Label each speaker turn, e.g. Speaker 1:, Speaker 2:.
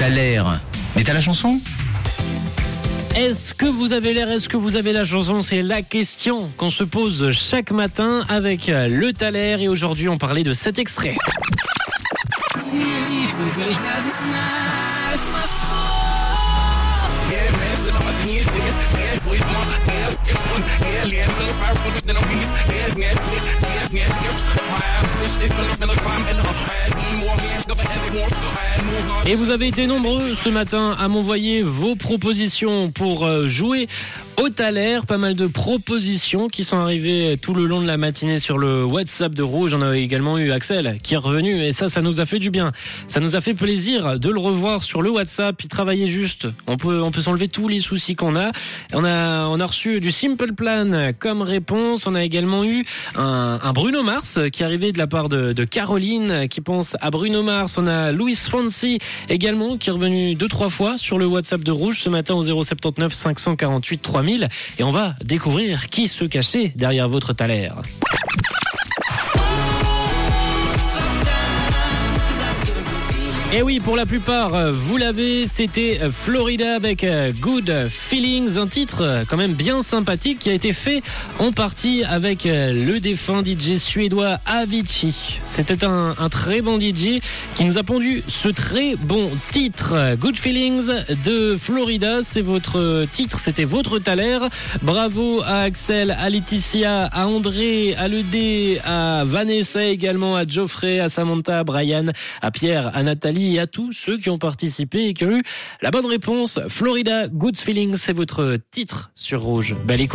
Speaker 1: T'as l'air. Mais t'as la chanson
Speaker 2: Est-ce que vous avez l'air, est-ce que vous avez la chanson C'est la question qu'on se pose chaque matin avec le Thaler et aujourd'hui on parlait de cet extrait. Et vous avez été nombreux ce matin à m'envoyer vos propositions pour euh, jouer au Thaler. Pas mal de propositions qui sont arrivées tout le long de la matinée sur le WhatsApp de Rouge. On a également eu Axel qui est revenu et ça, ça nous a fait du bien. Ça nous a fait plaisir de le revoir sur le WhatsApp. Il travaillait juste. On peut, on peut s'enlever tous les soucis qu'on a. On a, on a reçu du Simple Plan comme réponse. On a également eu un, un Bruno Mars qui est arrivé de la part de, de Caroline qui pense à Bruno Mars. On a Louis Fonsi également qui est revenu deux trois fois sur le WhatsApp de Rouge ce matin au 079 548 3000 et on va découvrir qui se cachait derrière votre Thaler. Et oui, pour la plupart, euh, vous l'avez, c'était euh, Florida avec euh, Good Feelings, un titre quand même bien sympathique qui a été fait en partie avec le défunt DJ suédois Avicii. C'était un, très bon DJ qui nous a pondu ce très bon titre. Good Feelings de Florida, c'est votre titre, c'était votre Thaler. Bravo à Axel, à Laetitia, à André, à Ledé, à Vanessa également, à Geoffrey, à Samantha, à Brian, à Pierre, à Nathalie et à tous ceux qui ont participé et qui ont eu la bonne réponse. Florida Good Feelings, c'est votre titre sur Rouge. Belle.